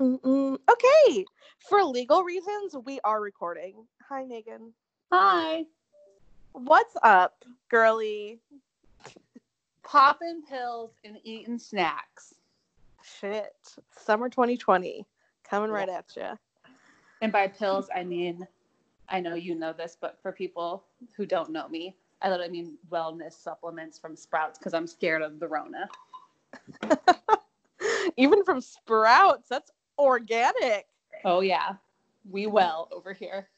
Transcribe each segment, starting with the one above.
Mm-mm. Okay. For legal reasons, we are recording. Hi, Megan. Hi. What's up, girly? Popping pills and eating snacks. Shit. Summer 2020 coming right at you. And by pills, I mean, I know you know this, but for people who don't know me, I literally mean wellness supplements from Sprouts because I'm scared of the Rona. Even from Sprouts, that's organic. Oh, yeah. We will over here.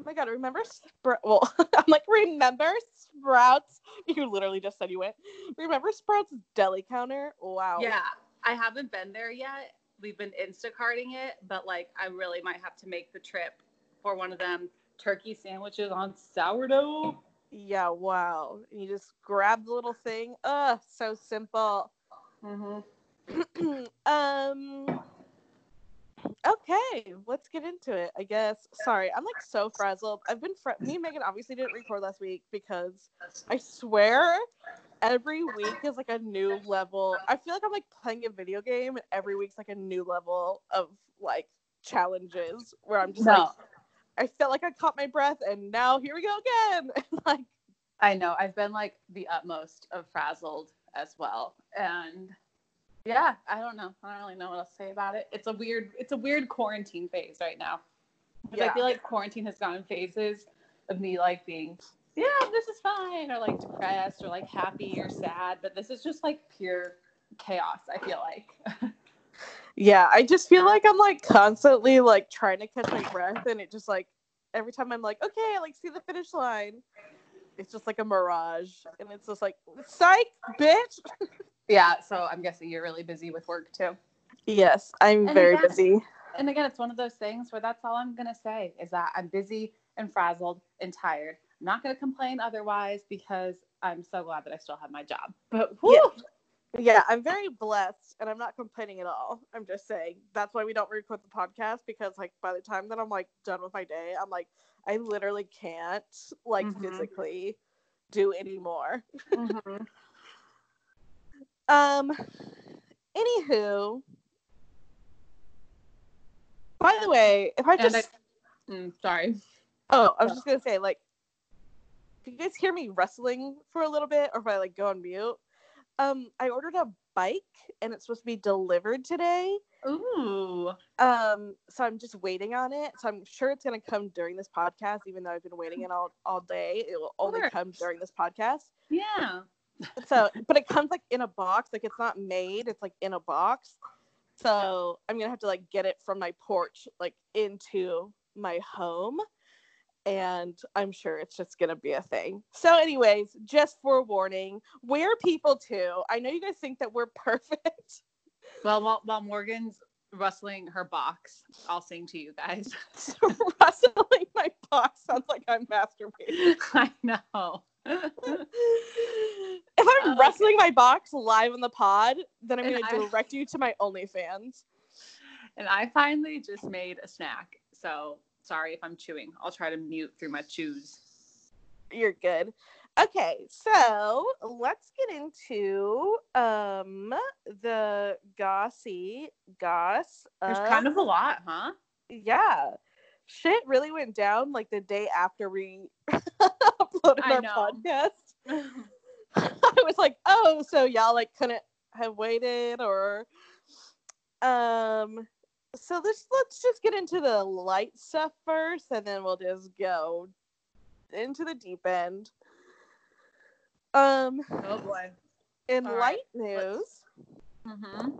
Oh my god, remember Sprout? Well, I'm like, remember Sprouts? You literally just said you went. Remember Sprouts deli counter? Wow. Yeah. I haven't been there yet. We've been Instacarting it, but like, I really might have to make the trip for one of them turkey sandwiches on sourdough. Yeah, wow. And you just grab the little thing. Ugh, so simple. Mm-hmm. um okay let's get into it i guess sorry i'm like so frazzled i've been fr- me and megan obviously didn't record last week because i swear every week is like a new level i feel like i'm like playing a video game and every week's like a new level of like challenges where i'm just No. like i felt like i caught my breath and now here we go again like I know. I've been like the utmost of frazzled as well. And yeah, I don't know. I don't really know what else to say about it. It's a weird it's a weird quarantine phase right now. 'Cause I feel like quarantine has gone in phases of me like being, yeah, this is fine, or like depressed or like happy or sad. But this is just like pure chaos, I feel like. Yeah, I just feel like I'm like constantly like trying to catch my breath, and it just like every time I'm like, okay, I like see the finish line, it's just like a mirage, and it's just like, psych, bitch. yeah, so I'm guessing you're really busy with work too. Yes, I'm And very again- busy. And again, it's one of those things where that's all I'm gonna say is that I'm busy and frazzled and tired. I'm not gonna complain otherwise because I'm so glad that I still have my job. But whew, Yeah, I'm very blessed, and I'm not complaining at all. I'm just saying that's why we don't record the podcast because like by the time that I'm like done with my day, I'm like I literally can't like Mhm. physically do anymore. Mhm. Um. Anywho, by the way, if I just I- Mm, sorry. oh, I was just gonna say like, if you guys hear me wrestling for a little bit, or if I like go on mute, um, I ordered a bike and it's supposed to be delivered today. Ooh. Um, so I'm just waiting on it. So I'm sure it's gonna come during this podcast, even though I've been waiting it all all day. It will only come during this podcast. Yeah. So but it comes like in a box like it's not made it's like in a box. So i'm gonna have to like get it from my porch like into my home and i'm sure it's just gonna be a thing. So anyways just forewarning we're people too. I know you guys think that we're perfect. Well, while, while Morgan's rustling her box, I'll sing to you guys. rustling my box sounds like i'm masturbating. I know. If i'm like wrestling my box live on the pod then i'm gonna direct you to my onlyfans and I finally just made a snack. So sorry if I'm chewing. I'll try to mute through my chews. you're good. Okay, so let's get into um the Gossy Goss. There's kind of a lot, huh? yeah. Shit really went down like the day after we uploaded I our know. podcast. I was like, oh, so y'all like couldn't have waited or um so let's let's just get into the light stuff first and then we'll just go into the deep end. Um oh boy. in All right, light let's- news, Mm-hmm.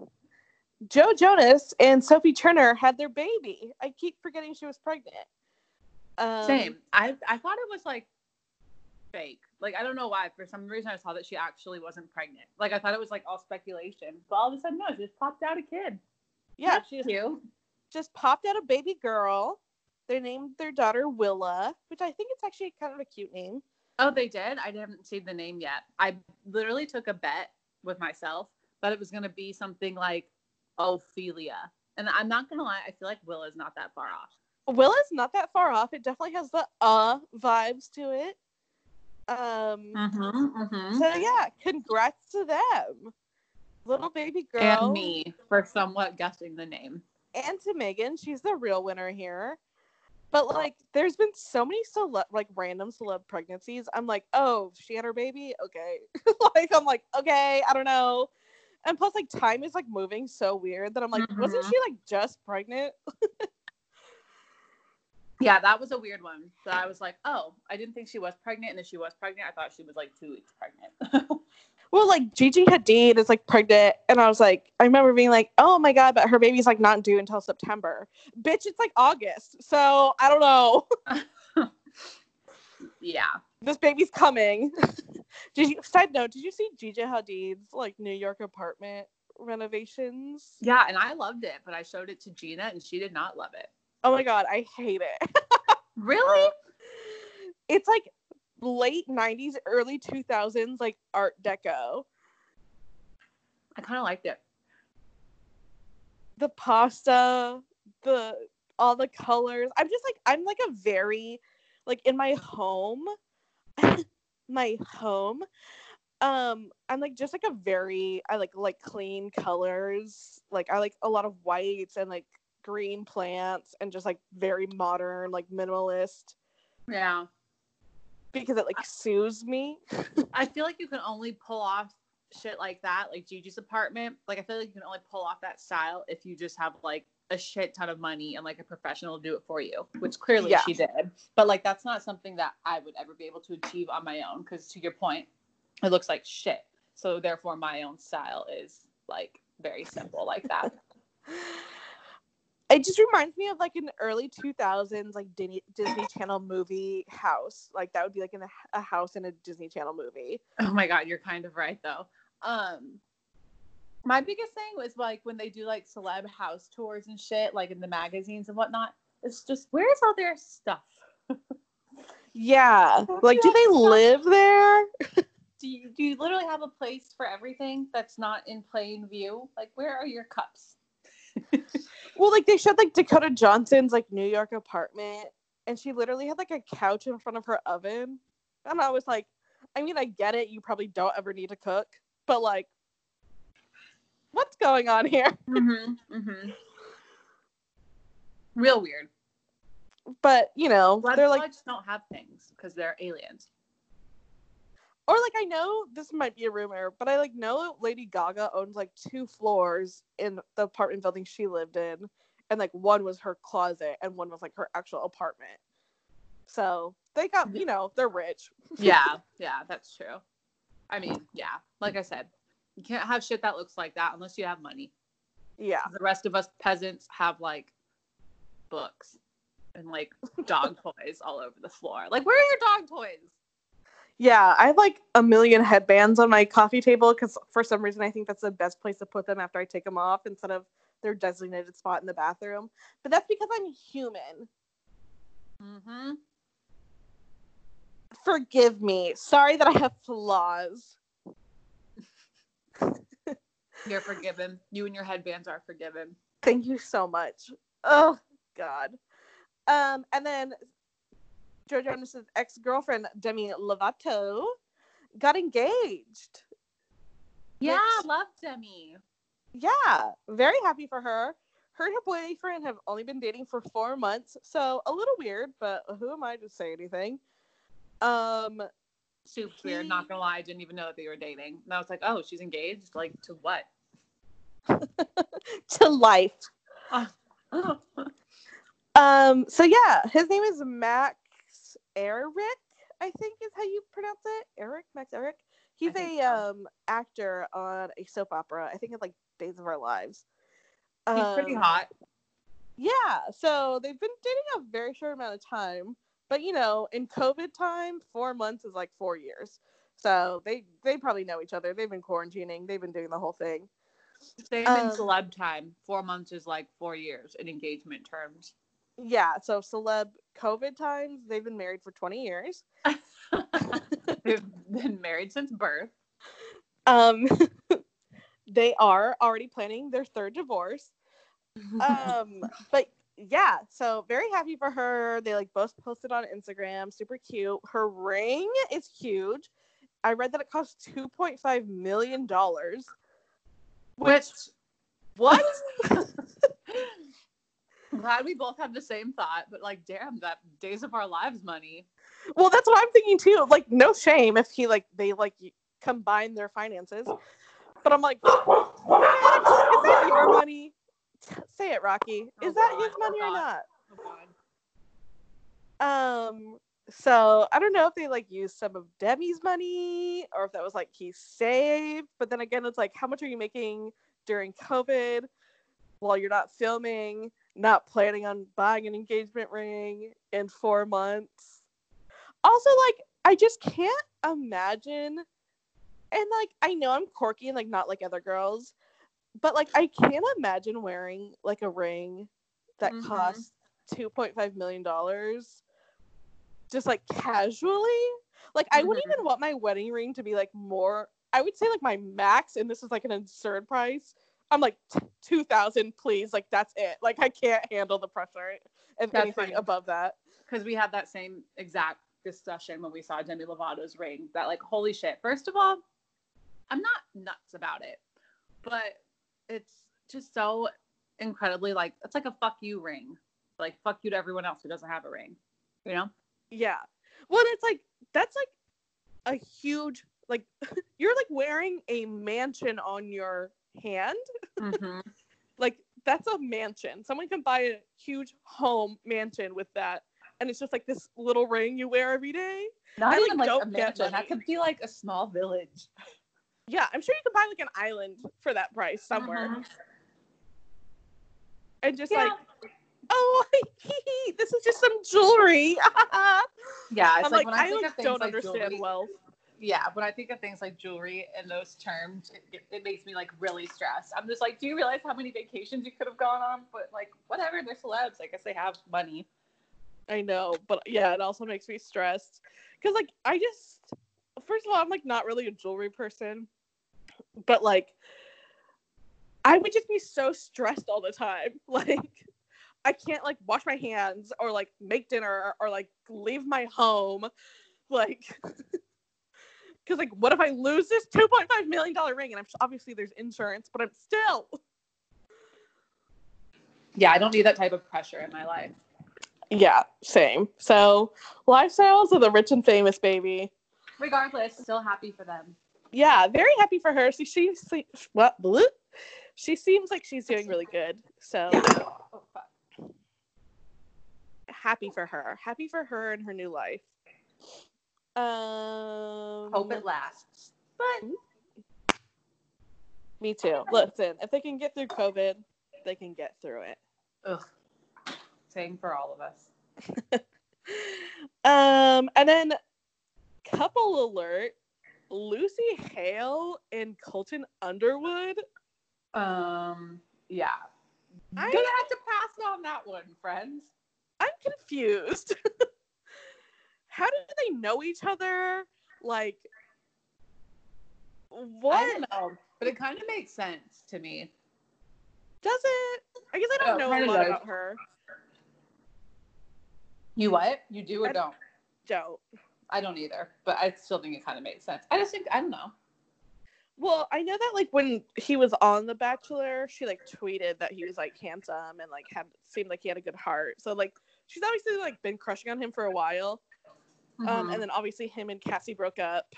Joe Jonas and Sophie Turner had their baby. I keep forgetting she was pregnant. Um, Same. I I thought it was like fake. Like I don't know why. For some reason, I saw that she actually wasn't pregnant. Like I thought it was like all speculation. But all of a sudden, no, she just popped out a kid. Yeah, she just, cute. just popped out a baby girl. They named their daughter Willa, which I think it's actually kind of a cute name. Oh, they did. I haven't seen the name yet. I literally took a bet with myself that it was gonna be something like Ophelia. And I'm not gonna lie, I feel like Willa's not that far off. Willa's not that far off. It definitely has the uh vibes to it. Um, Mm-hmm, mm-hmm. so yeah, congrats to them. Little baby girl. And me for somewhat guessing the name. and to Megan. She's the real winner here. But like, there's been so many celeb, like random celeb pregnancies. I'm like, oh, she had her baby. Okay, like I'm like, okay, I don't know. And plus, like, time is like moving so weird that I'm like, wasn't Mhm. she like just pregnant? Yeah, that was a weird one. So I was like, oh, I didn't think she was pregnant, and if she was pregnant, I thought she was like two weeks pregnant. Well, like Gigi Hadid is like pregnant, and I was like, I remember being like, oh my god, but her baby's like not due until September. Bitch, it's like August, so I don't know. yeah. this baby's coming. Did you? Side note, did you see Gigi Hadid's like New York apartment renovations? Yeah, and I loved it, but I showed it to Gina, and she did not love it. Oh my god, I hate it. Really? It's like late '90s, early 2000s, like Art Deco. I kind of liked it. the pasta, the all the colors. I'm just like I'm like a very like in my home, my home. Um, I'm like just like a very I like like clean colors. Like I like a lot of whites and like green plants and just like very modern, like minimalist Yeah. because it like soothes me. I feel like you can only pull off shit like that, like Gigi's apartment. Like I feel like you can only pull off that style if you just have like a shit ton of money and like a professional do it for you, which clearly Yeah. she did. But like that's not something that I would ever be able to achieve on my own because to your point, it looks like shit. So therefore my own style is like very simple like that. It just reminds me of like an early 2000s like Disney, Disney Channel movie house. Like that would be like in a, a house in a Disney Channel movie. Oh my god, you're kind of right though. Um my biggest thing was like when they do like celeb house tours and shit, like in the magazines and whatnot. It's just where's all their stuff? Yeah. Like do they stuff? live there? Do you do you literally have a place for everything that's not in plain view? Like where are your cups? Well, like they showed like Dakota Johnson's like New York apartment and she literally had like a couch in front of her oven. And I was like, I mean, I get it. You probably don't ever need to cook, but like what's going on here? Mm-hmm. Mm-hmm. Real weird. But, you know, Blood they're like just don't have things because they're aliens. Or like I know this might be a rumor, but I like know Lady Gaga owns like two floors in the apartment building she lived in, and like one was her closet and one was like her actual apartment. So they got you know they're rich. Yeah, yeah, that's true. I mean, yeah, like I said, you can't have shit that looks like that unless you have money. Yeah, The rest of us peasants have like books and like dog toys all over the floor. Like, where are your dog toys? yeah. I have like a million headbands on my coffee table because for some reason I think that's the best place to put them after I take them off instead of their designated spot in the bathroom. But that's because I'm human. Mm-hmm. Forgive me. Sorry that I have flaws. You're forgiven. You and your headbands are forgiven. Thank you so much. Oh God. Um, and then Joe Jonas's ex-girlfriend Demi Lovato got engaged. Yeah, Which- love Demi. Yeah, very happy for her. Her and her boyfriend have only been dating for four months, so a little weird, but who am I to say anything? Um, Super weird. Not gonna lie, I didn't even know that they were dating. And I was like, oh, she's engaged. Like to what? to life. Um, so yeah, his name is Max Ehrich, I think is how you pronounce it. Ehrich, Max Ehrich. He's a so. um actor on a soap opera. I think it's like Days of Our Lives. He's pretty Um, hot. Yeah, so they've been dating a very short amount of time, but you know, in COVID time, four months is like four years. So they they probably know each other. They've been quarantining. They've been doing the whole thing. Same um, in celeb time. Four months is like four years in engagement terms. Yeah, so celeb COVID times, they've been married for 20 years. They've been married since birth. Um they are already planning their third divorce. Um but yeah, so very happy for her. They like both posted on Instagram, super cute. Her ring is huge. I read that it costs 2.5 million dollars. Which What? I'm glad we both have the same thought, but like, damn, that days of our lives money. Well, that's what I'm thinking too. Like, no shame if he like they like combine their finances. But I'm like, is that your money? Say it, Rocky. Oh, Is that God. his money Oh, or not? Oh Um, so I don't know if they like used some of Demi's money or if that was like he saved. But then again, it's like, how much are you making during COVID while you're not filming, not planning on buying an engagement ring in four months? Also, like, I just can't imagine. And like, I know I'm quirky and like not like other girls, but like, I can't imagine wearing like a ring that Mhm. costs $2.5 million just like casually. Like I wouldn't Mhm. even want my wedding ring to be like more. I would say like my max, and this is like an absurd price. I'm like two thousand, please. Like that's it. Like I can't handle the pressure and That's anything funny. above that. because we had that same exact discussion when we saw Demi Lovato's ring. That like, holy shit! First of all, I'm not nuts about it, but it's just so incredibly like it's like a fuck you ring, like fuck you to everyone else who doesn't have a ring, you know? Yeah. Well, it's like that's like a huge like you're like wearing a mansion on your hand. Mm-hmm. Like that's a mansion. Someone can buy a huge home mansion with that. And it's just like this little ring you wear every day. Not I, like, even like, a mansion. That could be like a small village Yeah, I'm sure you could buy like an island for that price somewhere. Mhm. And just Yeah. like, oh, this is just some jewelry. Yeah, it's I'm like, like, when I, I think like, of don't like understand jewelry, wealth. yeah, when I think of things like jewelry and those terms, it, it, it makes me like really stressed. I'm just like, do you realize how many vacations you could have gone on? But like, whatever, they're celebs. I guess they have money. I know, but yeah, it also makes me stressed because like I just first of all, I'm like not really a jewelry person, but like I would just be so stressed all the time. Like I can't like wash my hands or like make dinner or like leave my home, like. Because like, what if I lose this two point five million dollar ring? And I'm obviously there's insurance, but I'm still Yeah, I don't need that type of pressure in my life. yeah, same. So lifestyles of the rich and famous, baby. Regardless, still happy for them. Yeah, very happy for her. See, she, she what? Bloop. She seems like she's doing really good. So Oh, happy for her. Happy for her and her new life. Um, Hope it lasts. But Me too. Listen, if they can get through COVID, they can get through it. ugh, same for all of us. Um, and then couple alert: Lucy Hale and Colton Underwood. Um, yeah. I'm Gonna have to pass on that one, friends. I'm confused. How do they know each other? Like, what I don't know, but it kind of makes sense to me. does it? I guess I don't Yeah, know a lot about her. You what? You do or I- don't? Don't. I don't either, but I still think it kind of made sense. I just think I don't know. Well, I know that like when he was on The Bachelor, she like tweeted that he was like handsome and like had seemed like he had a good heart. So like she's obviously like been crushing on him for a while. Um, Mhm. and then obviously him and Cassie broke up,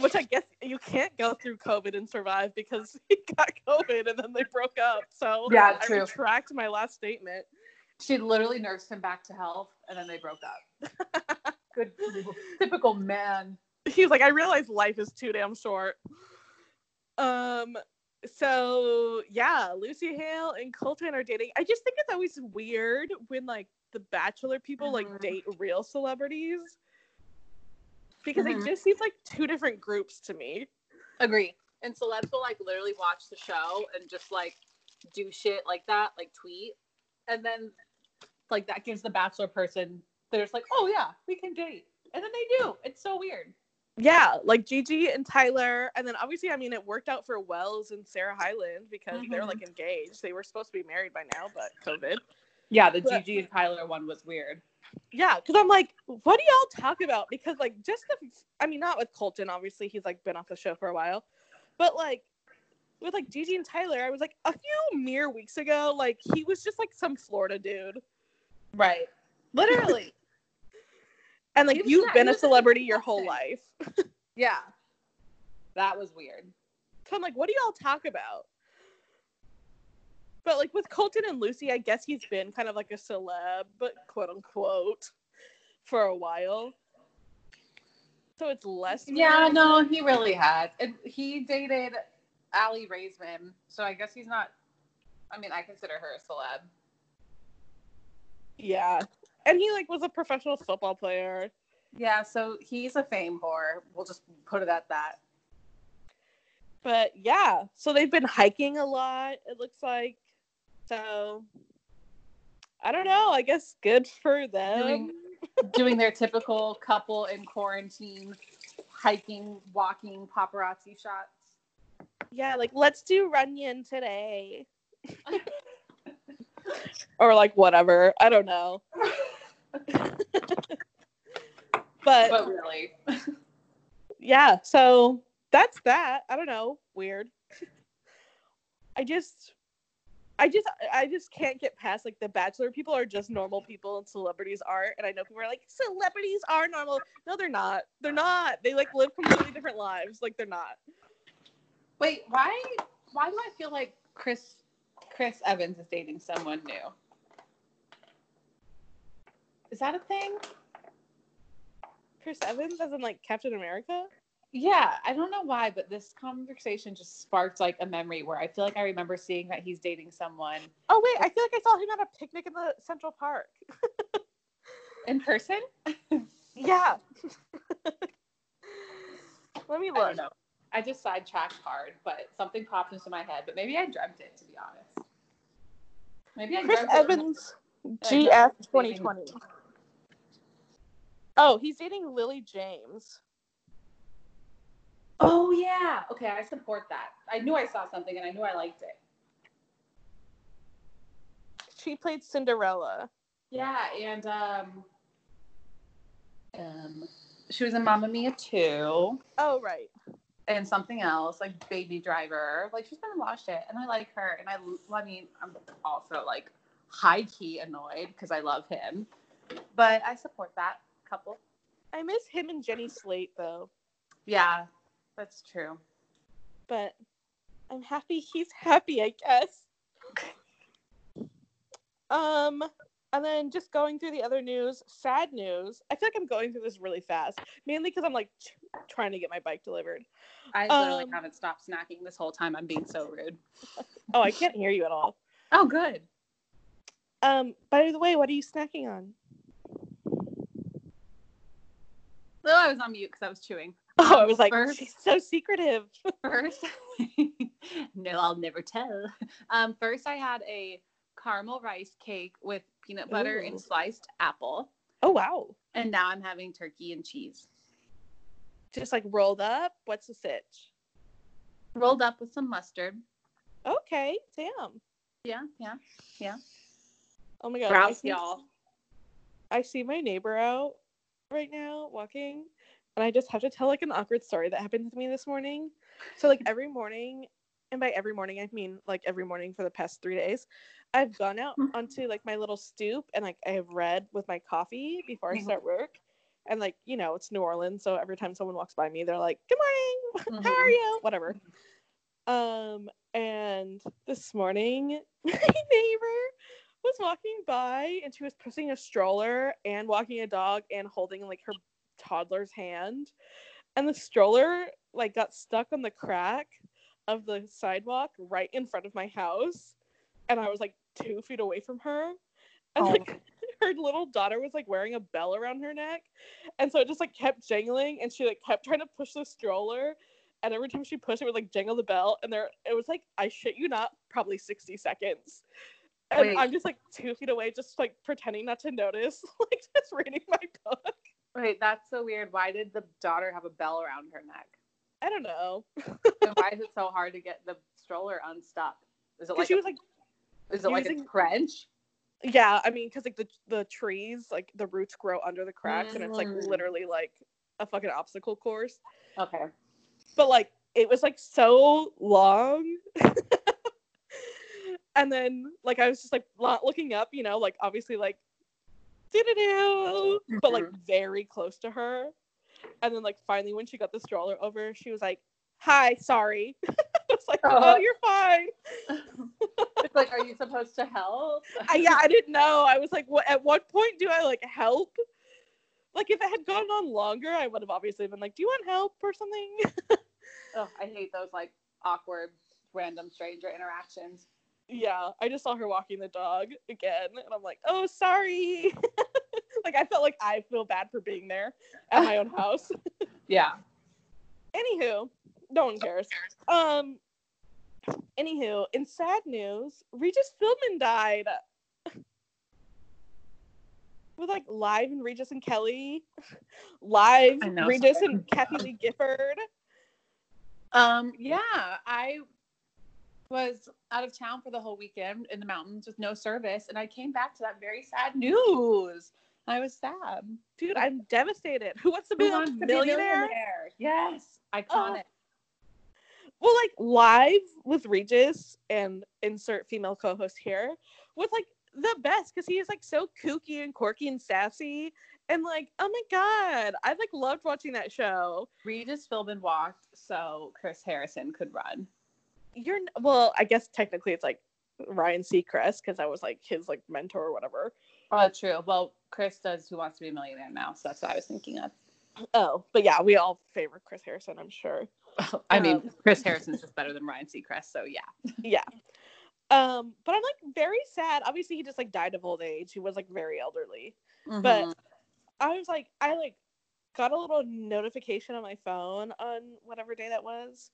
which I guess you can't go through COVID and survive because he got COVID and then they broke up. So Yeah, I true. retract my last statement. She literally nursed him back to health, and then they broke up. Good, typical man. he was like, I realize life is too damn short. Um, so yeah, Lucy Hale and Colton are dating. I just think it's always weird when like the Bachelor people like Mhm. date real celebrities because Mhm. it just seems like two different groups to me. Agree. And celebs will like literally watch the show and just like do shit like that, like tweet, and then like that gives the bachelor person they're just like, oh yeah, we can date, and then they do. It's so weird. Yeah, like Gigi and Tyler, and then obviously, I mean, it worked out for Wells and Sarah Hyland because they're Mhm. like engaged. They were supposed to be married by now, but COVID. Yeah, the But- Gigi and Tyler one was weird. Yeah, because I'm like, what do y'all talk about? Because like, just the, I mean, not with Colton. Obviously, he's like been off the show for a while, but like, with like Gigi and Tyler, I was like a few mere weeks ago, like he was just like some Florida dude. Right. Literally. And like you've not- been a celebrity your whole life. yeah. That was weird. So I'm like, what do y'all talk about? But like with Colton and Lucy, I guess he's been kind of like a celeb, but quote unquote, for a while. So it's less. Yeah, weird. no, he really had. And he dated Aly Raisman, so I guess he's not. I mean, I consider her a celeb. Yeah, and he like was a professional football player. Yeah, so he's a fame whore. We'll just put it at that. But yeah, so they've been hiking a lot. It looks like. So I don't know. I guess good for them. Doing- Doing their typical couple in quarantine, hiking, walking, paparazzi shots. Yeah, like let's do Runyon today. or like whatever. I don't know. but, But really, yeah, so that's that. I don't know. Weird. I just I just I just can't get past like the bachelor people are just normal people and celebrities aren't. And I know people are like, celebrities are normal. No, they're not. They're not. They like live completely different lives. Like they're not. wait, why? Why do I feel like Chris Chris Evans is dating someone new? Is that a thing? Chris Evans as in like Captain America? Yeah, I don't know why, but this conversation just sparked like a memory where I feel like I remember seeing that he's dating someone Oh wait, I feel like I saw him at a picnic in the Central Park. in person. Yeah. Let me I look. don't know. I just sidetracked hard, but something popped into my head. But maybe I dreamt it, to be honest. Maybe I Chris dreamt it. Evans, I GF dreamt it. 2020. Oh, he's dating Lily James. Oh yeah. Okay, I support that. I knew I saw something and I knew I liked it. She played Cinderella. Yeah, and um, um, she was in Mamma Mia too, Oh right. and something else like Baby Driver. Like she's been in a lot of shit, and I like her. And I, I mean, I'm also like high key annoyed because I love him, but I support that couple. I miss him and Jenny Slate though, Yeah, that's true. but I'm happy he's happy, I guess. Um, and then just going through the other news, sad news. I feel like I'm going through this really fast, mainly because I'm like t- trying to get my bike delivered. I literally Um, haven't stopped snacking this whole time. I'm being so rude. Oh, I can't hear you at all. Oh, good. Um, by the way, what are you snacking on? I was on mute because I was chewing. Oh, I was like, First- she's so secretive. First, no, I'll never tell. Um, first, I had a caramel rice cake with peanut butter Ooh. and sliced apple, Oh wow. and now I'm having turkey and cheese Just like rolled up. What's the sitch? rolled up with some mustard. Okay, damn. Yeah, yeah. Yeah. Oh my god. I Browse, see- y'all. I see my neighbor out right now walking, and I just have to tell like an awkward story that happened to me this morning. So like every morning, and by every morning I mean like every morning for the past three days, I've gone out Mhm. onto like my little stoop and like I have read with my coffee before I Mhm. start work. And like, you know, it's New Orleans, so every time someone walks by me, they're like, Good morning, how are you? Whatever. Um, and this morning my neighbor was walking by and she was pushing a stroller and walking a dog and holding like her toddler's hand. And the stroller like got stuck on the crack of the sidewalk right in front of my house. And I was like two feet away from her. And Oh. like her little daughter was like wearing a bell around her neck. And so it just like kept jangling and she like kept trying to push the stroller. And every time she pushed it would like jangle the bell. And there it was like, I shit you not, probably 60 seconds. And Wait. I'm just like two feet away, just like pretending not to notice, like just reading my book. Wait, that's so weird. Why did the daughter have a bell around her neck? I don't know. and why is it so hard to get the stroller unstuck? Is it like she a, was like, is it like a using- trench? yeah, I mean, because like the the trees, like the roots grow under the cracks, and it's like Mm. literally like a fucking obstacle course. Okay. But like it was like so long. And then like I was just like looking up, you know, like obviously like do but like very close to her. And then like finally when she got the stroller over, she was like, "Hi, sorry." I was like, "Oh, Uh-huh. you're fine." it's like, are you supposed to help? I, yeah, I didn't know. I was like, what? At what point do I like help? Like, if it had gone on longer, I would have obviously been like, "Do you want help or something?" Oh, I hate those like awkward random stranger interactions. Yeah, I just saw her walking the dog again, and I'm like, "Oh, sorry." like, I felt like I feel bad for being there at my own house. Yeah. Anywho, no one cares. Um. Anywho, in sad news, Regis Philbin died. With like live and Regis and Kelly, live know, Regis sorry. and Kathie Lee Gifford. Um, yeah, I was out of town for the whole weekend in the mountains with no service, and I came back to that very sad news. I was sad. Dude, I'm devastated. Who wants to be a wants to be a millionaire? millionaire? Yes, iconic. Oh. Well, like live with Regis and insert female co-host here was like the best because he is like so kooky and quirky and sassy and like oh my god, I like loved watching that show. Regis Philbin walked so Chris Harrison could run. You're well, I guess technically it's like Ryan Seacrest because I was like his like mentor or whatever. Oh, true. Well, Chris does Who Wants to Be a Millionaire now, so that's what I was thinking of. Oh, but yeah, we all favor Chris Harrison, I'm sure. I mean, Um, Chris Harrison's just better than Ryan Seacrest, so yeah. yeah. Um, but I'm like very sad. Obviously, he just like died of old age. He was like very elderly. But Mhm. I was like, I like got a little notification on my phone on whatever day that was.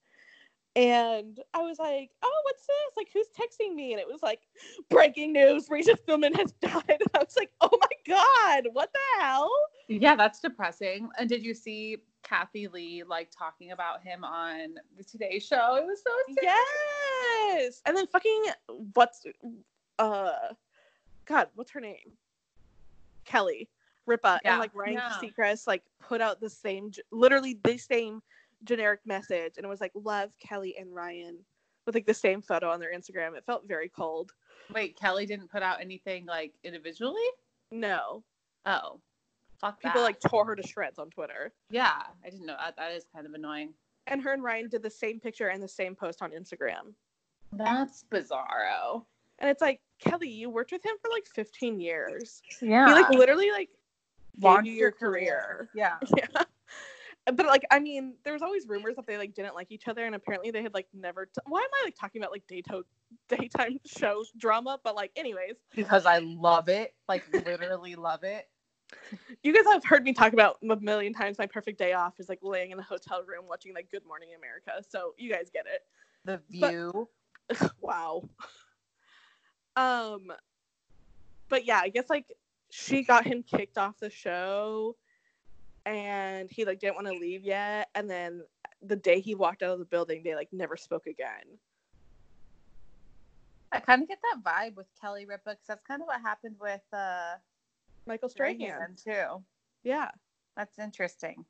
And I was like, oh, what's this? Like, who's texting me? And it was like, breaking news, Regis Philbin has died. And I was like, oh my God, what the hell? yeah, that's depressing. And did you see Kathie Lee like talking about him on the Today Show? It was so sad. Yes. And then fucking, what's, uh, God, what's her name? Kelly Ripa Yeah, and like Ryan yeah. Seacrest like put out the same, literally the same generic message, and it was like love Kelly and Ryan with like the same photo on their Instagram. It felt very cold. Wait, Kelly didn't put out anything like individually? No, Oh, fuck people that. like tore her to shreds on Twitter, yeah, I didn't know that. That is kind of annoying. and her and Ryan did the same picture and the same post on Instagram. That's bizarro. And it's like Kelly, you worked with him for like 15 years. Yeah, He like literally like gave Launched you your career. Yeah. Yeah. But like, I mean, there was always rumors that they like didn't like each other, and apparently they had like never. T- Why am I like talking about like daytime daytime show drama? But like, anyways, Because I love it. Like literally love it. you guys have heard me talk about a million times. My perfect day off is like laying in a hotel room watching like Good Morning America. So you guys get it. The But- view. wow. Um, but yeah, I guess like she got him kicked off the show, and he like didn't want to leave yet. And then the day he walked out of the building, they like never spoke again. I kind of get that vibe with Kelly Ripa because that's kind of what happened with uh Michael Strahan. Too. Yeah. That's interesting.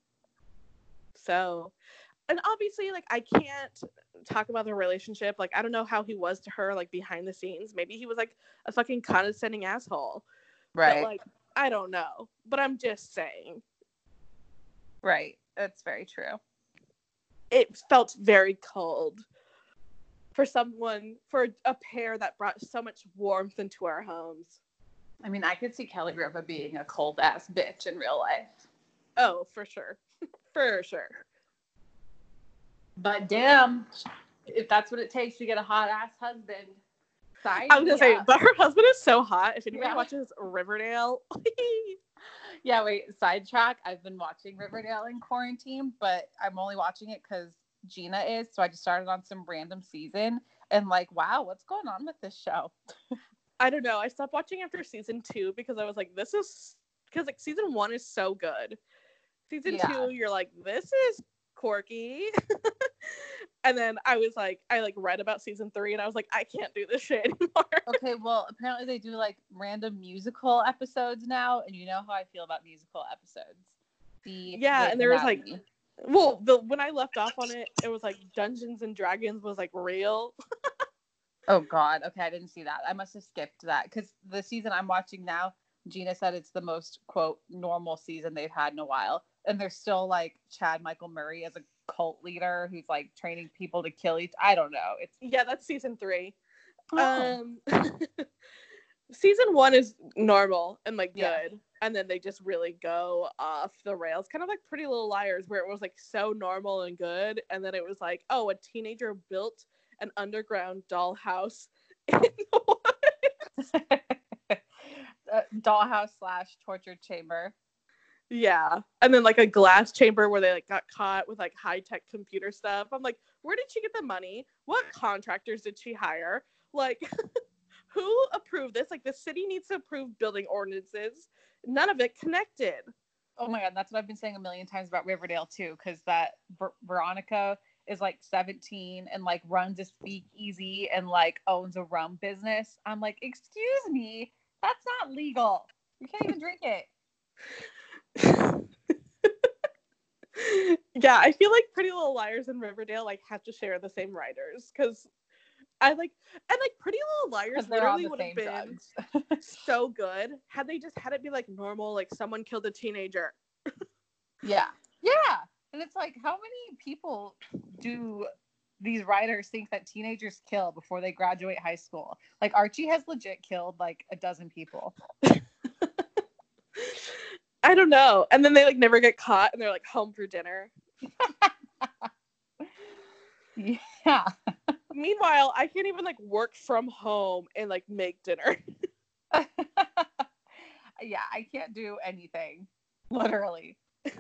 So, and obviously, like I can't talk about their relationship. Like I don't know how he was to her, like behind the scenes. Maybe he was like a fucking condescending asshole. Right. But like I don't know. But I'm just saying. Right. That's very true. it felt very cold for someone for a pair that brought so much warmth into our homes I mean, I could see Kelly Ripa being a cold ass bitch in real life. oh for sure for sure But damn, if that's what it takes to get a hot ass husband, i was gonna say up. but her husband is so hot if anybody Yeah. watches riverdale Yeah, wait, sidetrack. I've been watching Riverdale in quarantine, but I'm only watching it because Gina is. So I just started on some random season and like, wow, what's going on with this show? i don't know i stopped watching after season two because i was like this is because like season one is so good season Yeah. two you're like this is quirky and then i was like i like read about season three and i was like i can't do this shit anymore Okay, well, apparently they do like random musical episodes now, and you know how I feel about musical episodes. The Yeah, and there was, like. Well, the when I left off on it, it was like Dungeons and Dragons was like real. Oh God. Okay, I didn't see that. I must have skipped that because the season I'm watching now, Gina said it's the most quote normal season they've had in a while, and there's still like Chad Michael Murray as a cult leader who's like training people to kill each. I don't know. It's Yeah, that's season three. oh. Um, season one is normal and like Yeah. good, and then they just really go off the rails, kind of like Pretty Little Liars, where it was like so normal and good, and then it was like, oh, a teenager built an underground dollhouse. in the woods. uh, dollhouse slash torture chamber. Yeah, and then like a glass chamber where they like got caught with like high tech computer stuff. I'm like, where did she get the money? What contractors did she hire? Like, who approved this? Like, the city needs to approve building ordinances. None of it connected. Oh my god, that's what I've been saying a million times about Riverdale too, because that Ver- Veronica is like 17 and like runs a speakeasy and like owns a rum business. I'm like, excuse me, that's not legal. You can't even drink it. yeah, I feel like Pretty Little Liars and Riverdale like have to share the same writers because I like and like Pretty Little Liars Because they're on literally would have been so good had they just had it be like normal, like someone killed a teenager. yeah. Yeah. And it's like, how many people do these writers think that teenagers kill before they graduate high school? Like Archie has legit killed like a dozen people. I don't know. And then they like never get caught and they're like home for dinner. Yeah. Meanwhile, I can't even like work from home and like make dinner. yeah, I can't do anything. Literally.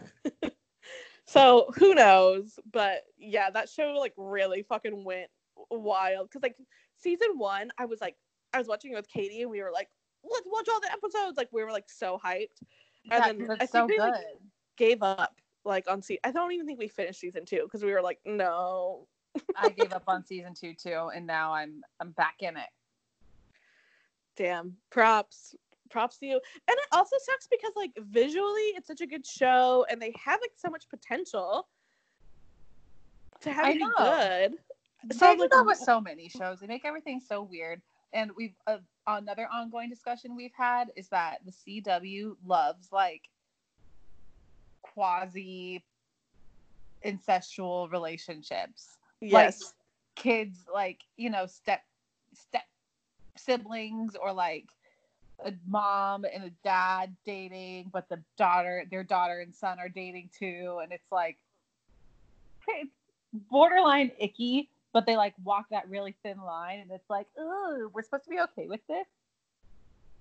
So who knows? But yeah, that show like really fucking went wild. Cause like season one, I was like, I was watching it with Katie and we were like, let's watch all the episodes. Like we were like so hyped. And Yeah, then I it's so think we, good. like, gave up like on season. I don't even think we finished season two because we were like, no. I gave up on season two too, and now I'm I'm back in it. Damn. Props. Props to you. And it also sucks because like visually it's such a good show and they have like so much potential to have I it be know. good. So do like, that with so many shows. They make everything so weird. And we've uh, another ongoing discussion we've had is that the CW loves like quasi incestual relationships. Yes. Kids like, you know, step step siblings or like a mom and a dad dating, but the daughter, their daughter and son are dating too, and it's like it's borderline icky, but they like walk that really thin line, and it's like, oh, we're supposed to be okay with this.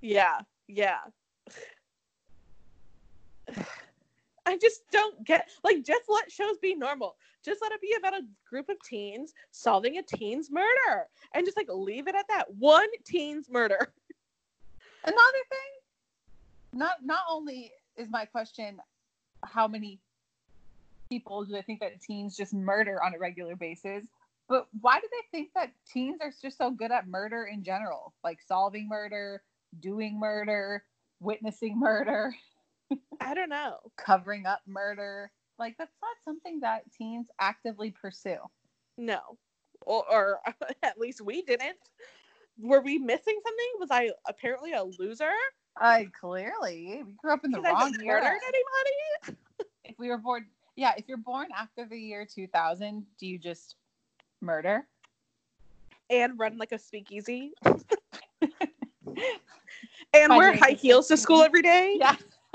Yeah, yeah. I just don't get like just let shows be normal. Just let it be about a group of teens solving a teen's murder and just like leave it at that. One teen's murder. Another thing, not not only is my question, how many people do they think that teens just murder on a regular basis? But why do they think that teens are just so good at murder in general? Like solving murder, doing murder, witnessing murder, I don't know. covering up murder. Like that's not something that teens actively pursue. No. Or, or at least we didn't. Were we missing something? Was I apparently a loser? I clearly we grew up in the I wrong era. anybody? If we were born, yeah, if you're born after the year 2000, do you just murder? And run like a speakeasy? And wear high heels to school every day? Yeah.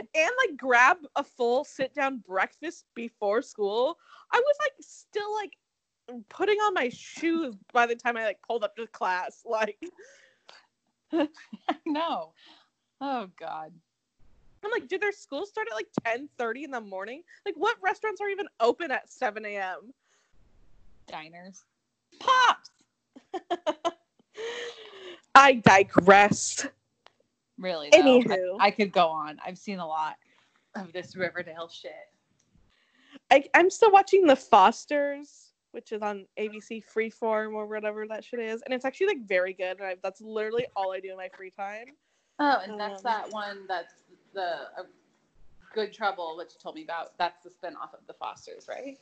and like grab a full sit down breakfast before school. I was like still like putting on my shoes by the time I like pulled up to class. Like no. Oh God. I'm like, did their school start at like 10 30 in the morning? Like what restaurants are even open at 7 a.m.? Diners. Pops. I digress. Really? Though, I, Anywho. I could go on. I've seen a lot of this Riverdale shit. I, I'm still watching The Fosters, which is on ABC Freeform or whatever that shit is, and it's actually like very good. And I, that's literally all I do in my free time. Oh, and that's Um, that one that's the uh, Good Trouble, which you told me about, that's the spinoff of The Fosters, right?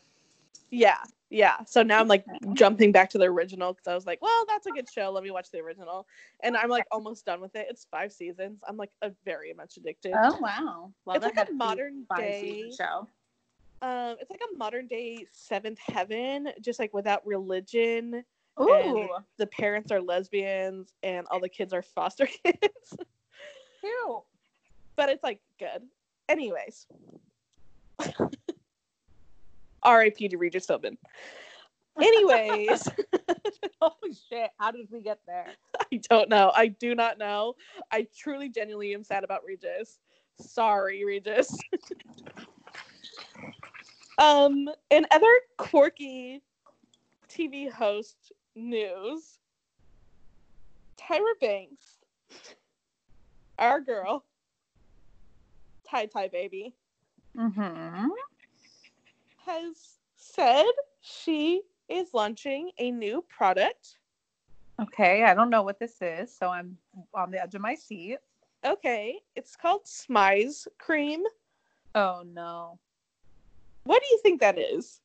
Yeah, yeah. So now I'm like jumping back to the original because I was like, well, that's a good show. Let me watch the original. And I'm like almost done with it. It's five seasons. I'm like a very much addicted. Oh wow! Love It's like a modern day- show. Um, it's like a modern day Seventh Heaven, just like without religion. Ooh, The parents are lesbians and all the kids are foster kids. cute. but it's like good. Anyways. R.I.P. to Regis Philbin. Anyways, Holy shit! How did we get there? I don't know. I do not know. I truly, genuinely am sad about Regis. Sorry, Regis. um, in other quirky TV host news, Tyra Banks, our girl, Tie Tie Baby, Mm-hmm. Has said she is launching a new product. Okay, I don't know what this is, so I'm on the edge of my seat. Okay, it's called Smize Cream. Oh no! What do you think that is?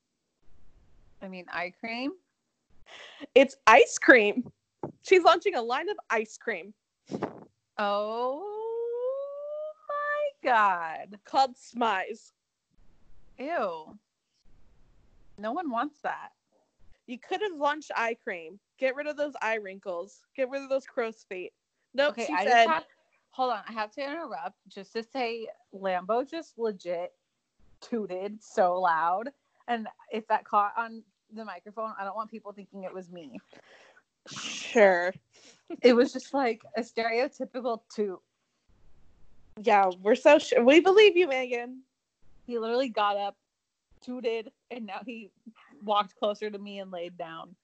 I mean, eye cream. It's ice cream. She's launching a line of ice cream Oh my god! called Smize. Ew. No one wants that. You could have launched eye cream. Get rid of those eye wrinkles. Get rid of those crow's feet. Nope, Okay, she I said have, hold on. I have to interrupt just to say Lambo just legit tooted so loud, and if that caught on the microphone, I don't want people thinking it was me. sure. It was just like a stereotypical toot. Yeah, we're so sure. We believe you, Megan. He literally got up, tooted, and now he walked closer to me and laid down.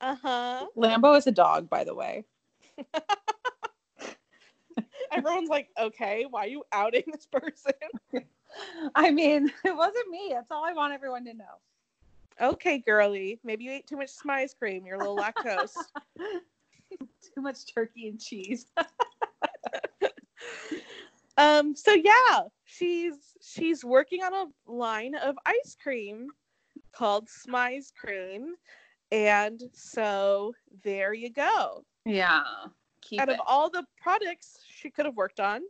Uh huh. Lambo is a dog, by the way. Everyone's like, okay, why are you outing this person? I mean, it wasn't me. That's all I want everyone to know. Okay, girly. Maybe you ate too much Smize cream. You're a little lactose. Too much turkey and cheese. Um, so yeah, she's she's working on a line of ice cream called Smize Cream. And so there you go. Yeah. Out it. of all the products she could have worked on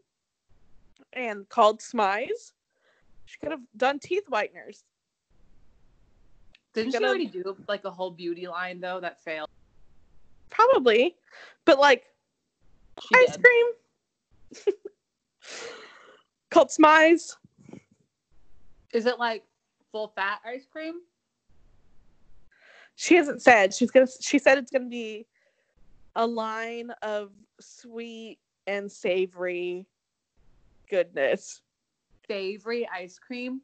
and called Smize, she could have done teeth whiteners. Didn't she gonna- already do like a whole beauty line though that failed? Probably. But like She ice did. cream called Smize. Is it like full fat ice cream? She hasn't said. She's gonna she said it's gonna be a line of sweet and savory goodness. Savory ice cream?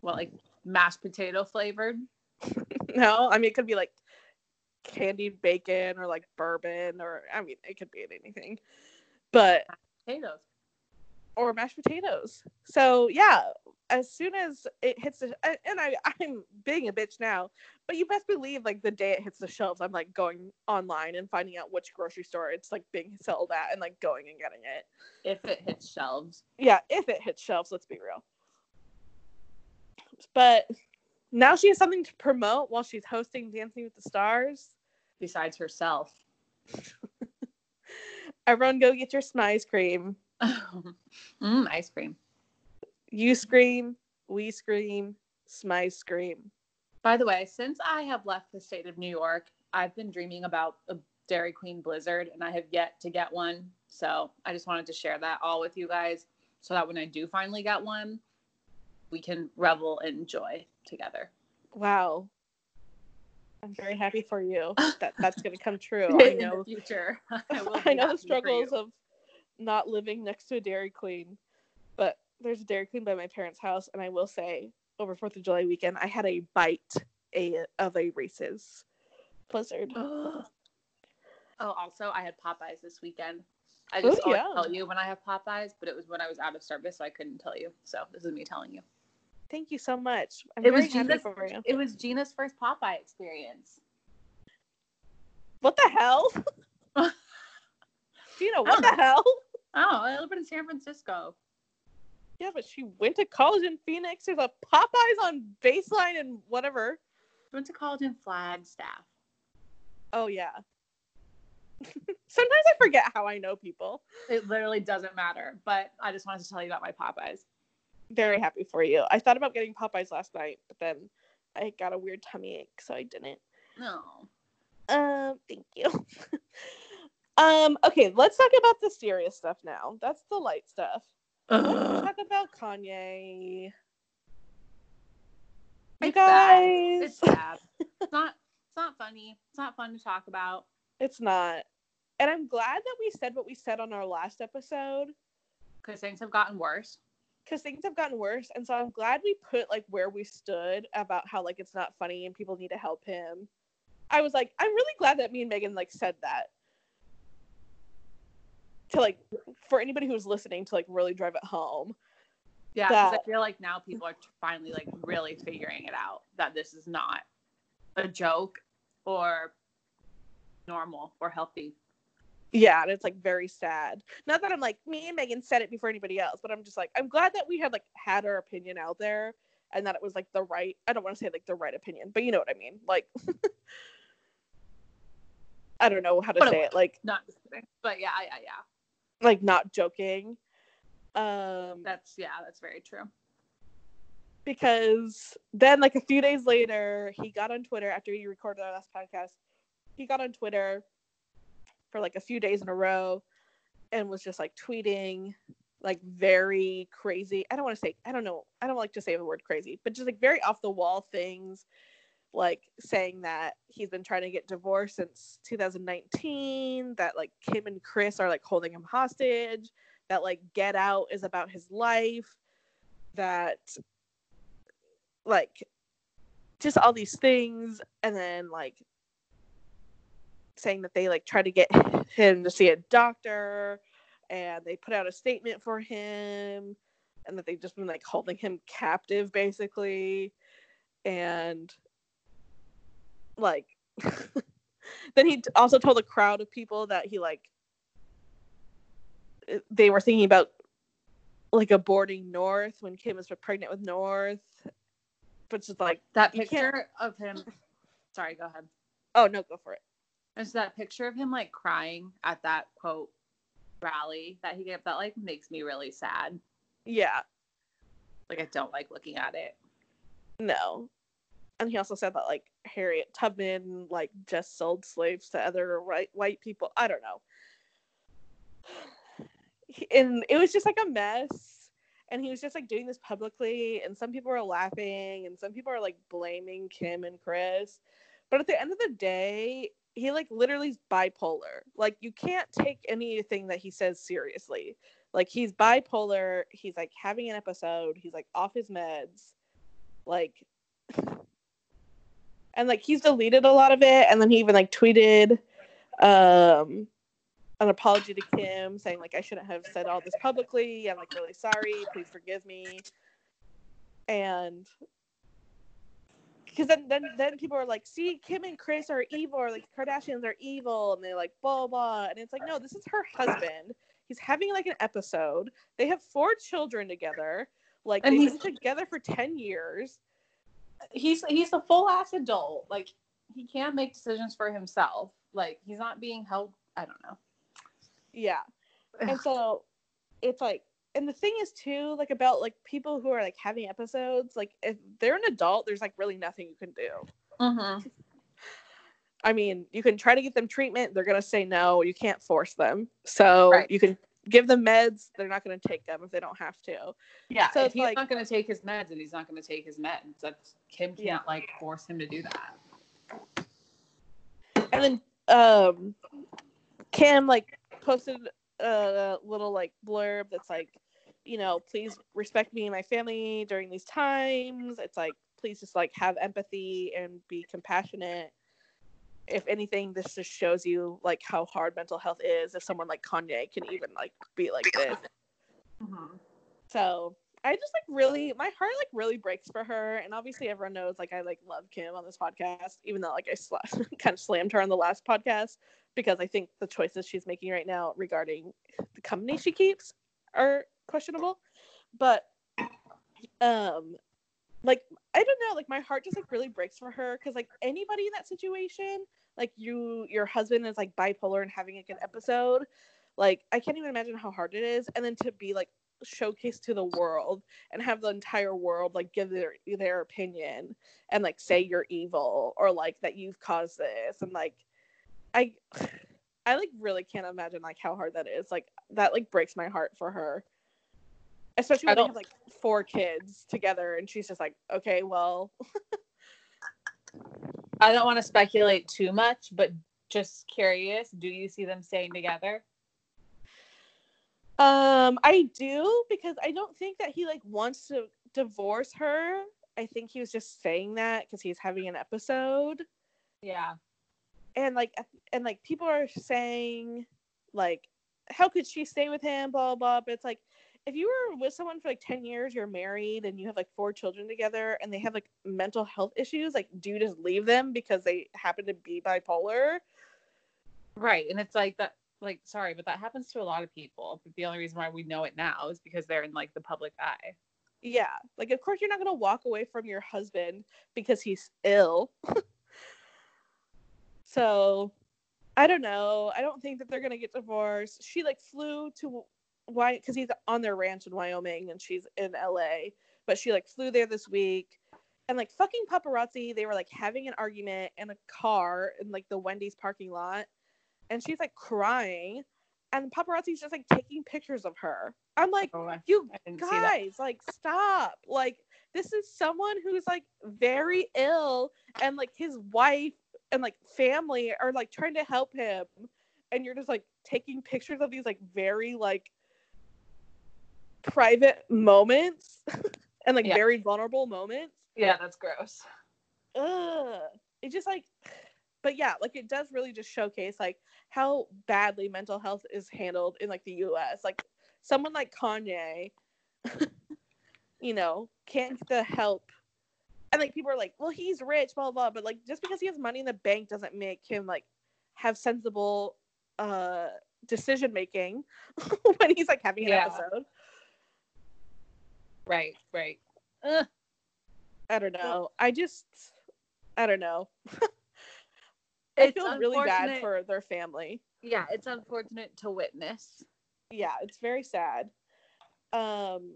What like mashed potato flavored? No, I mean it could be like candied bacon or like bourbon or I mean it could be anything. But Potatoes. Or mashed potatoes. So yeah, as soon as it hits the and- I I'm being a bitch now, but you best believe like the day it hits the shelves, I'm like going online and finding out which grocery store it's like being sold at and like going and getting it. If it hits shelves. Yeah, if it hits shelves, let's be real. But now she has something to promote while she's hosting Dancing with the Stars. Besides herself. Everyone go get your Smize cream. mm, ice cream. You scream, we scream, Smize scream. By the way, since I have left the state of New York, I've been dreaming about a Dairy Queen Blizzard and I have yet to get one. So I just wanted to share that all with you guys so that when I do finally get one, we can revel in joy together. Wow. I'm very happy for you that that's going to come true. I in know the future. I, will I know the struggles of not living next to a Dairy Queen, but there's a Dairy Queen by my parents' house, and I will say, over Fourth of July weekend, I had a bite a of a Reese's Blizzard. oh, also, I had Popeyes this weekend. I just Ooh, yeah. tell you when I have Popeyes, but it was when I was out of service, so I couldn't tell you. So this is me telling you. Thank you so much. I'm It was Gina's. It was Gina's first Popeye experience. What the hell? Gina, what the hell? Oh, I live in San Francisco. Yeah, but she went to college in Phoenix. There's a Popeyes on Baseline and whatever. Went to college in Flagstaff. Oh yeah. Sometimes I forget how I know people. It literally doesn't matter, but I just wanted to tell you about my Popeyes. Very happy for you. I thought about getting Popeyes last night, but then I got a weird tummy ache, so I didn't. No. Um, thank you. um, okay, let's talk about the serious stuff now. That's the light stuff. Let's talk about Kanye. You It's sad. guys, It's sad. it's not. It's not funny. It's not fun to talk about. it's not. And I'm glad that we said what we said on our last episode because things have gotten worse. because things have gotten worse. And so I'm glad we put like where we stood about how like it's not funny and people need to help him. I was like, I'm really glad that me and Megan like said that. To like for anybody who's listening to like really drive it home. Yeah, because I feel like now people are finally like really figuring it out that this is not a joke or normal or healthy. Yeah, and it's like very sad. Not that I'm like me and Megan said it before anybody else, but I'm just like I'm glad that we had like had our opinion out there and that it was like the right I don't want to say like the right opinion, but you know what I mean. Like I don't know how to But say was. it. Like Not just kidding, but yeah, yeah, yeah. Like not joking. Um That's yeah, that's very true. because then like a few days later he got on twitter after he recorded our last podcast he got on twitter for like a few days in a row and was just like tweeting like very crazy i don't want to say i don't know i don't like to say the word crazy but just like very off the wall things like saying that he's been trying to get divorced since 2019 that like kim and kris are like holding him hostage that like get out is about his life that like just all these things and then like saying that they like try to get him to see a doctor and they put out a statement for him and that they've just been like holding him captive basically and like then he also told a crowd of people that he like uh, they were thinking about like aborting north when kim was pregnant with north but just like That picture of him. Sorry, go ahead. oh no go for it There's that picture of him like crying at that quote rally that he gave. That like makes me really sad. yeah Like I don't like looking at it. no and he also said that like harriet tubman like just sold slaves to other white white people. I don't know. And it was just like a mess. And he was just like doing this publicly and some people were laughing and some people are like blaming kim and kris. But at the end of the day he like literally is bipolar. Like you can't take anything that he says seriously. Like he's bipolar. He's like having an episode. He's like off his meds. Like and like he's deleted a lot of it and then he even like tweeted um an apology to kim saying like i shouldn't have said all this publicly. I'm like really sorry. Please forgive me. And because then, then then people are like see kim and kris are evil or like kardashians are evil and they're like blah blah and it's like no this is her husband. He's having like an episode. They have four children together. Like And they've been together for 10 years He's he's a full ass adult. Like he can't make decisions for himself. Like he's not being held. I don't know. Yeah. And so it's like and the thing is too, like about like people who are like having episodes, like if they're an adult, there's like really nothing you can do. Mm-hmm. I mean, you can try to get them treatment, they're gonna say no, you can't force them. So Right. you can give them meds, they're not gonna take them if they don't have to. Yeah. So if he's like- not going to take his meds, and he's not going to take his meds. That's Kim can't Yeah. like force him to do that. And then um Kim like posted a little like blurb that's like, you know, please respect me and my family during these times. It's like please just like have empathy and be compassionate. If anything, this just shows you like how hard mental health is if someone like Kanye can even like be like this. Mm-hmm. So I just like really my heart like really breaks for her, and obviously everyone knows like I like love Kim on this podcast, even though like I sl- kind of slammed her on the last podcast because I think the choices she's making right now regarding the company she keeps are questionable. But um, like I don't know, like my heart just like really breaks for her because like anybody in that situation, like you, your husband is like bipolar and having like an episode, like I can't even imagine how hard it is, and then to be like showcased to the world and have the entire world like give their their opinion and like say you're evil or like that you've caused this and like I I like really can't imagine like how hard that is. Like that like breaks my heart for her. Especially when they have like four kids together and she's just like, okay, well I don't want to speculate too much, but just curious, do you see them staying together? Um, I do because I don't think that he like wants to divorce her. I think he was just saying that because he's having an episode. Yeah. And like and like people are saying like how could she stay with him blah blah blah but it's like if you were with someone for like 10 years you're married and you have like four children together and they have like mental health issues like do you just leave them because they happen to be bipolar? Right and it's like that like sorry but that happens to a lot of people. But the only reason why we know it now is because they're in like the public eye. Yeah like of course you're not going to walk away from your husband because he's ill. So i don't know. I don't think that they're going to get divorced. She like flew to why because he's on their ranch in wyoming and she's in la but she like flew there this week. And like fucking paparazzi they were like having an argument in a car in like the wendy's parking lot. And she's like crying. And paparazzi's just like taking pictures of her. I'm like oh, I, you I guys like stop. Like this is someone who's like very ill and like his wife and like family are like trying to help him. And you're just like taking pictures of these like very like private moments and like Yeah. very vulnerable moments yeah that's gross Ugh. it just like but yeah like it does really just showcase like how badly mental health is handled in like the us like someone like kanye you know can't get the help and like people are like well he's rich blah blah but like just because he has money in the bank doesn't make him like have sensible uh decision making when he's like having an Yeah. episode right right Ugh. i don't know i just i don't know I It's feel really bad for their family. yeah it's unfortunate to witness Yeah, it's very sad. Um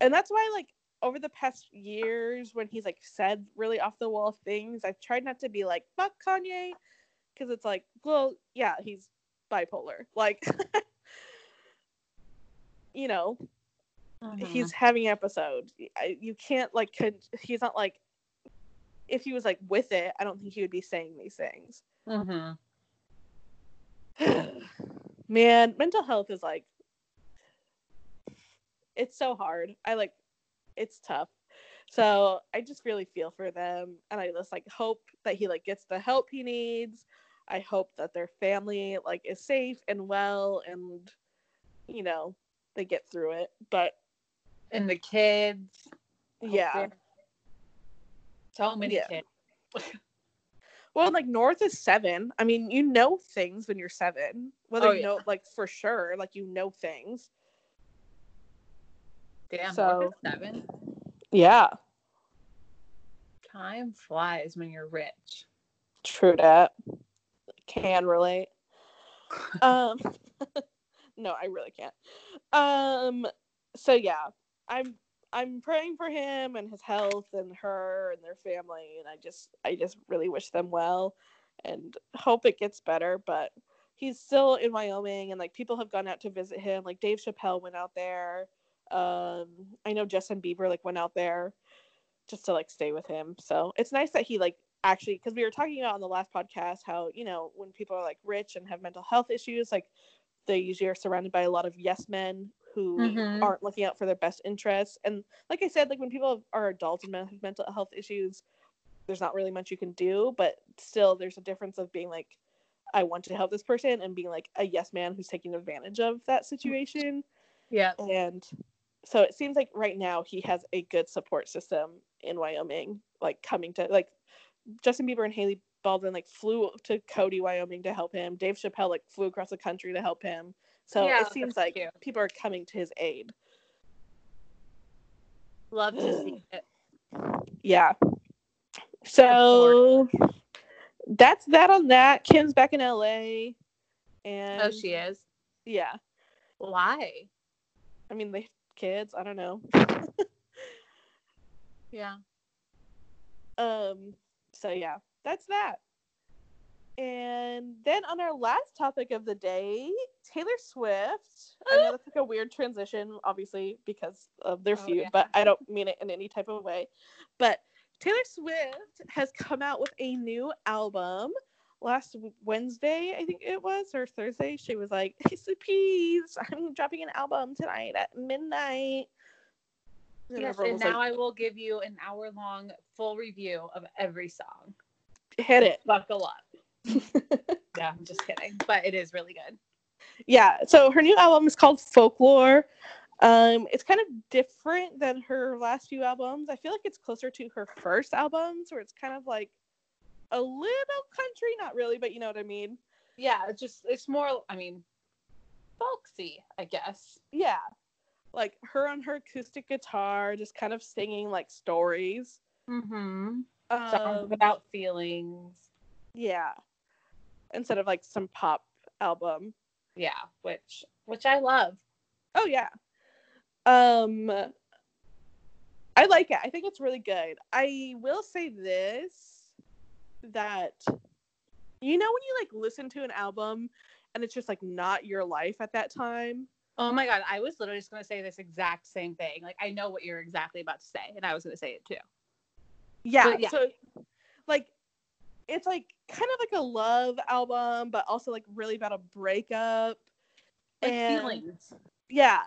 and that's why like over the past years when he's like said really off the wall things, I've tried not to be like fuck Kanye cuz it's like, well, yeah, he's bipolar. Like you know, Mm-hmm. he's having an episode. you can't like con- he's not like if he was like with it, I don't think he would be saying these things. hmm man mental health is like it's so hard i like it's tough so i just really feel for them and i just like hope that he like gets the help he needs i hope that their family like is safe and well and you know they get through it but and the kids yeah so many Yeah. kids well like north is seven i mean you know things when you're seven whether Oh, you yeah. know like for sure like you know things damn So- seven yeah time flies when you're rich True that. Can relate. Um no, I really can't. Um so yeah, I'm I'm praying for him and his health and her and their family and I just I just really wish them well and hope it gets better, but he's still in Wyoming and like people have gone out to visit him. Like Dave Chappelle went out there. Um I know Justin Bieber like went out there just to like stay with him. So it's nice that he like actually because we were talking about on the last podcast how you know when people are like rich and have mental health issues like they usually are surrounded by a lot of yes men who Mhm. aren't looking out for their best interests and like i said like when people are adults and have mental health issues there's not really much you can do but still there's a difference of being like i want to help this person and being like a yes man who's taking advantage of that situation yeah and so it seems like right now he has a good support system in Wyoming, like coming to like Justin Bieber and Hailey Baldwin like flew to Cody, Wyoming to help him. Dave Chappelle like flew across the country to help him. So Yeah, it seems like cute. people are coming to his aid. Love to see it. Yeah. So that's that on that. Kim's back in LA. And Oh, she is. yeah. Why? I mean they have kids, I don't know. Yeah. Um, so yeah, that's that. And then on our last topic of the day, Taylor Swift. I know that's like a weird transition, obviously, because of their Oh, feud, yeah. but I don't mean it in any type of way. But Taylor Swift has come out with a new album. Last Wednesday, I think it was, or Thursday, she was like, "Hey, I'm dropping an album tonight at midnight." And Yes, and was like, now I will give you an hour long full review of every song. hit it. Buckle up. Yeah, I'm just kidding. But it is really good. yeah so her new album is called folklore um it's kind of different than her last few albums i feel like it's closer to her first albums where it's kind of like a little country not really but you know what i mean Yeah, it's just it's more I mean folksy, I guess. yeah like her on her acoustic guitar just kind of singing like stories Mm-hmm. um, Songs about feelings. yeah instead of like some pop album Yeah, which which I love. Oh yeah. Um I like it. I think it's really good. I will say this that you know when you like listen to an album and it's just like not your life at that time. Oh my god, I was literally just gonna say this exact same thing. Like I know what you're exactly about to say, and I was gonna say it too. Yeah. Yeah. So it's like kind of like a love album but also like really about a breakup. Like And- feelings. Yeah.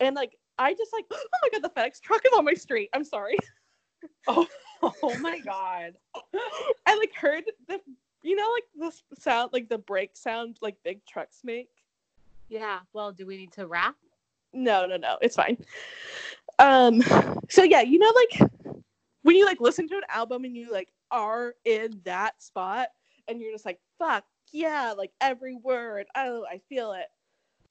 And like I just like oh my god the FedEx truck is on my street. I'm sorry. Oh, oh my god. I like heard the you know like the sound like the brake sound like big trucks make. Yeah. Well, do we need to wrap? No, no, no, it's fine. Um so yeah, you know like when you like listen to an album and you like are in that spot and you're just like fuck yeah, like every word. Oh, I feel it.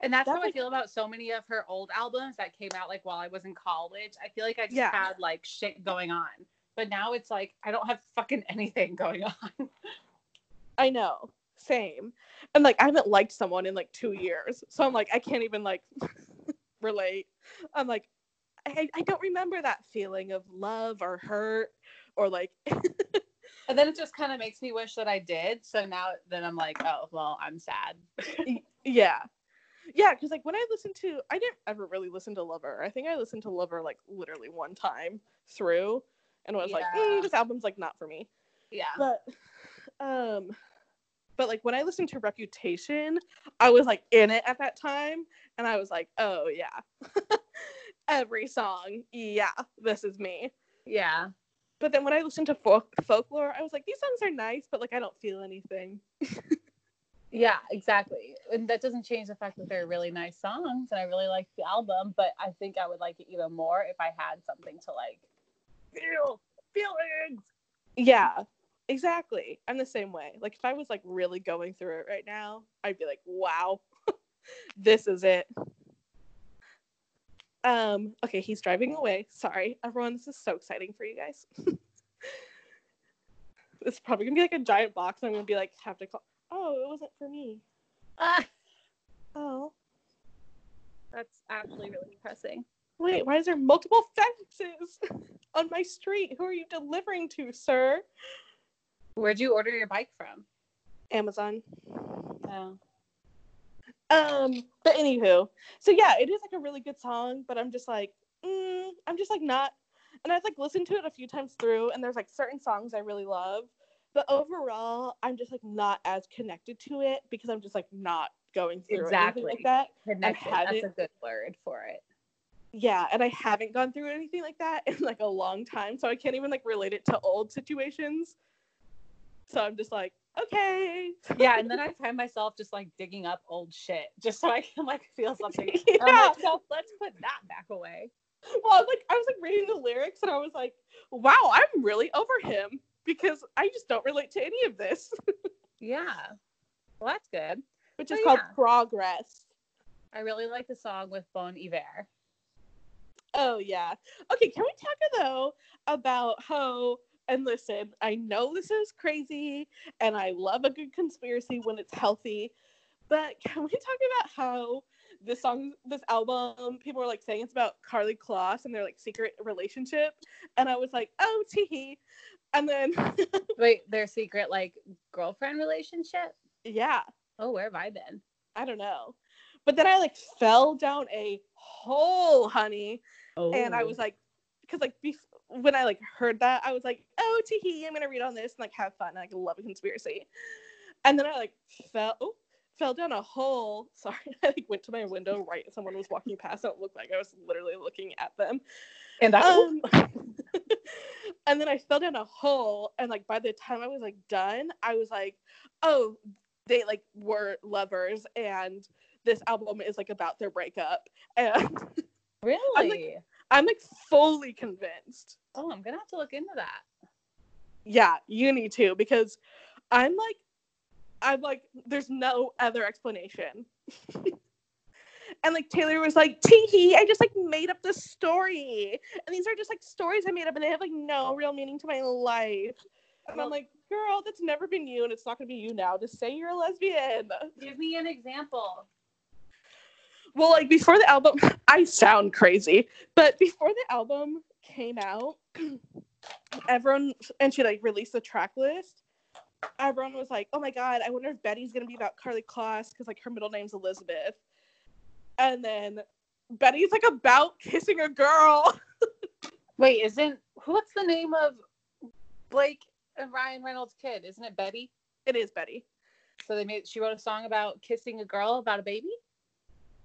And that's That's how I feel about so many of her old albums that came out like while I was in college. I feel like I just Yeah. had like shit going on. But now it's like I don't have fucking anything going on. I know. Same. And like I haven't liked someone in like 2 years. So I'm like I can't even like relate. I'm like I, I don't remember that feeling of love or hurt or like And then it just kind of makes me wish that I did. So now then I'm like, oh well, I'm sad. Yeah. Yeah, because like when I listened to I didn't ever really listen to Lover. I think I listened to Lover like literally one time through and was like, "Mm, this album's like not for me. Yeah. But um but like when I listened to Reputation, I was like in it at that time and I was like, oh yeah. Every song, yeah, this is me. Yeah. But then when I listened to folk- folklore, I was like, these songs are nice, but like I don't feel anything. Yeah, exactly. And that doesn't change the fact that they're really nice songs and I really like the album, but I think I would like it even more if I had something to like feel feelings. Yeah, exactly. I'm the same way. Like if I was like really going through it right now, I'd be like, wow, this is it. Um, okay, he's driving away. Sorry, everyone, this is so exciting for you guys. it's probably gonna be like a giant box. And I'm gonna be like, have to call. Oh, it wasn't for me. Ah, Oh, that's actually really depressing. wait, why is there multiple fences on my street? Who are you delivering to, sir? Where'd you order your bike from? Amazon. Oh. Um, but anywho, so yeah, it is like a really good song, but I'm just like, mm, I'm just like not, and I've like listened to it a few times through, and there's like certain songs I really love, but overall, I'm just like not as connected to it because I'm just like not going through anything like that. Connected. That's a good word for it. Yeah, and I haven't gone through anything like that in like a long time, so I can't even like relate it to old situations. So I'm just like, okay. Yeah, and then I find myself just like digging up old shit just so I can like feel something. Yeah. like, no, let's put that back away. well, I was like, I was like reading the lyrics and I was like, wow, I'm really over him because I just don't relate to any of this, Yeah. Well, that's good. which is Oh, called progress. I really like the song with Bon Iver. Oh yeah. Okay, can we talk though about how and listen, I know this is crazy and I love a good conspiracy when it's healthy, but can we talk about how this song this album people are like saying it's about Karlie Kloss and their like secret relationship and I was like, "Oh, tee And then Wait, their secret like girlfriend relationship? yeah, Oh, where have I been? I don't know. But then I like fell down a hole, honey, Oh, and I oh. was like, because like when I like heard that, I was like, oh, tee I'm gonna read on this and like have fun. And, like love a conspiracy, and then I like fell oh, fell down a hole. Sorry, I like went to my window right as someone was walking past. And it looked like I was literally looking at them. and I, Um, and then I fell down a hole, and like by the time I was like done, I was like, oh, they like were lovers, and this album is like about their breakup, and really? I'm like fully convinced. Oh, I'm gonna have to look into that. Yeah, you need to because I'm like, I'm like, there's no other explanation. and like Taylor was like, tee hee, I just like made up this story. And these are just like stories I made up and they have like no real meaning to my life. And Well- I'm like, girl, that's never been you and it's not gonna be you now. Just say you're a lesbian. Give me an example. Well, like before the album, I sound crazy, but before the album came out, everyone and she like released the track list. Everyone was like, "Oh my god, I wonder if Betty's gonna be about Karlie Kloss because like her middle name's Elizabeth." And then Betty's like about kissing a girl. Wait, isn't what's the name of Blake and Ryan Reynolds' kid? Isn't it Betty? It is Betty, So they made she wrote a song about kissing a girl about a baby.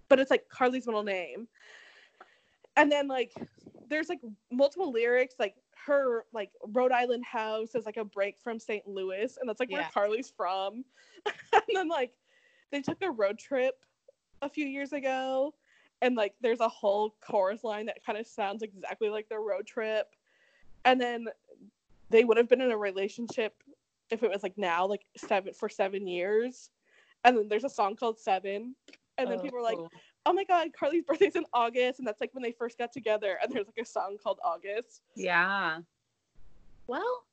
but it's like Karlie's middle name. And then like there's like multiple lyrics like her like Rhode Island house is like a break from St. Louis and that's like Yeah. where Karlie's from. and then like they took a road trip a few years ago and like there's a whole chorus line that kind of sounds exactly like their road trip. And then they would have been in a relationship if it was like now like seven for 7 years. And then there's a song called 7 and then Oh, people are like cool. Oh my god, Karlie's birthday's in August, and that's like when they first got together, and there's like a song called August. yeah. Well,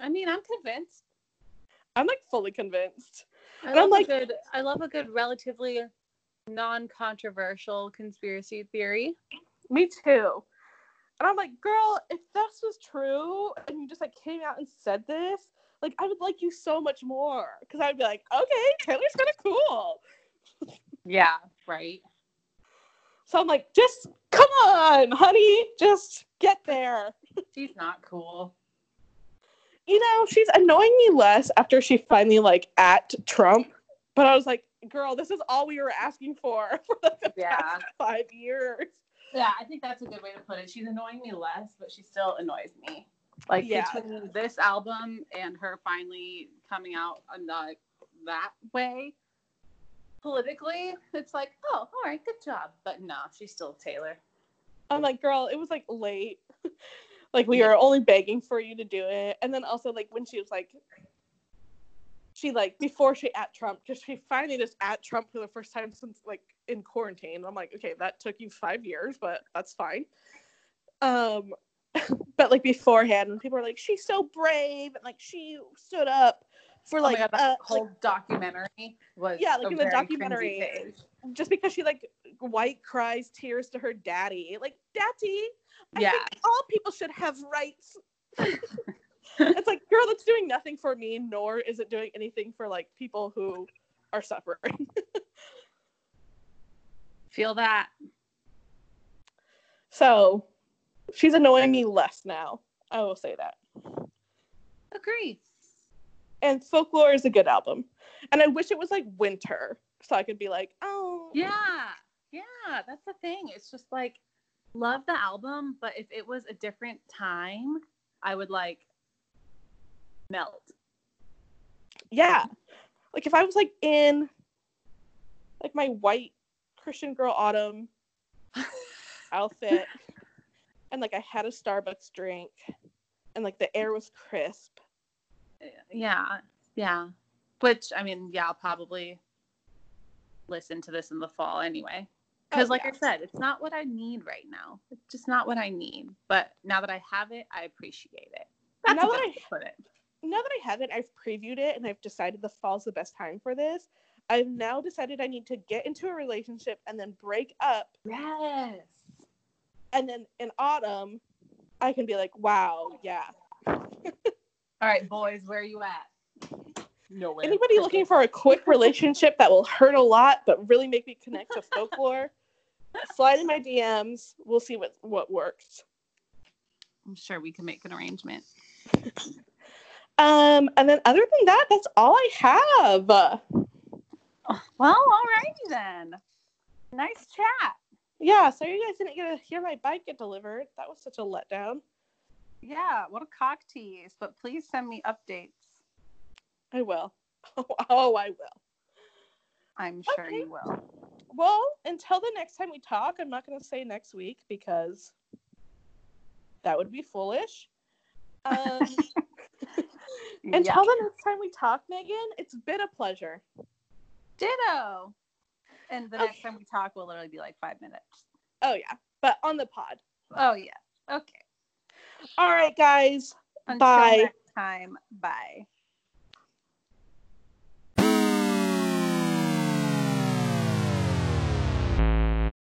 I mean, I'm convinced. I'm like fully convinced. I And I'm love like- a good. I love a good, relatively non-controversial conspiracy theory. Me too. And I'm like, girl, if this was true, and you just like came out and said this, like I would like you so much more, because I'd be like, okay, Taylor's kind of cool. Yeah. Right. So I'm like, just come on, honey, just get there. She's not cool. You know, she's annoying me less after she finally like at Trump. But I was like, girl, this is all we were asking for for like the Yeah. past five years. Yeah, I think that's a good way to put it. She's annoying me less, but she still annoys me. Like Yeah. between this album and her finally coming out on the, that way, politically, it's like, oh, all right, good job. But no, she's still Taylor. I'm like, girl, it was like late. like we Yeah. were only begging for you to do it. And then also like when she was like she like before she at Trump, because she finally just at Trump for the first time since like in quarantine. I'm like, okay, that took you five years, but that's fine. Um but like beforehand when people were like, she's so brave and like she stood up for like oh my god, uh, whole like, documentary was Yeah, like in the documentary. just because she like white cries tears to her daddy. Like, daddy, I Yeah. think all people should have rights. it's like, girl, that's doing nothing for me, nor is it doing anything for like people who are suffering. Feel that. so she's annoying me less now. I will say that. Agree. And Folklore is a good album. And I wish it was like winter. So I could be like, oh Yeah. Yeah, that's the thing. It's just like love the album, but if it was a different time, I would like melt. yeah. Like if I was like in like my white Christian girl autumn outfit. and like I had a Starbucks drink and like the air was crisp. Yeah. Yeah. Which I mean, yeah, I'll probably listen to this in the fall anyway. Because, Oh, like yeah. I said, it's not what I need right now. It's just not what I need. But now that I have it, I appreciate it. That's Now that I- put it. now that I have it, I've previewed it and I've decided the fall's the best time for this. I've now decided I need to get into a relationship and then break up. Yes. And then in autumn, I can be like, wow, yeah. All right, boys, where are you at? Nowhere. Anybody looking for a quick relationship that will hurt a lot but really make me connect to folklore? Slide in my DMs. We'll see what what works. I'm sure we can make an arrangement. Um, and then other than that, that's all I have. Well, alrighty then. Nice chat. Yeah, so you guys didn't get to hear my bike get delivered. That was such a letdown. Yeah, what a cock tease. But please send me updates. I will. Oh, I will. I'm sure Okay. you will. Well, until the next time we talk, I'm not going to say next week because that would be foolish. Um. Until the next time we talk, Megan, it's been a pleasure. Ditto. And the next time we talk will literally be like five minutes. Oh, yeah, but on the pod. Oh yeah. Okay. All right, guys. Until Bye. time. Bye.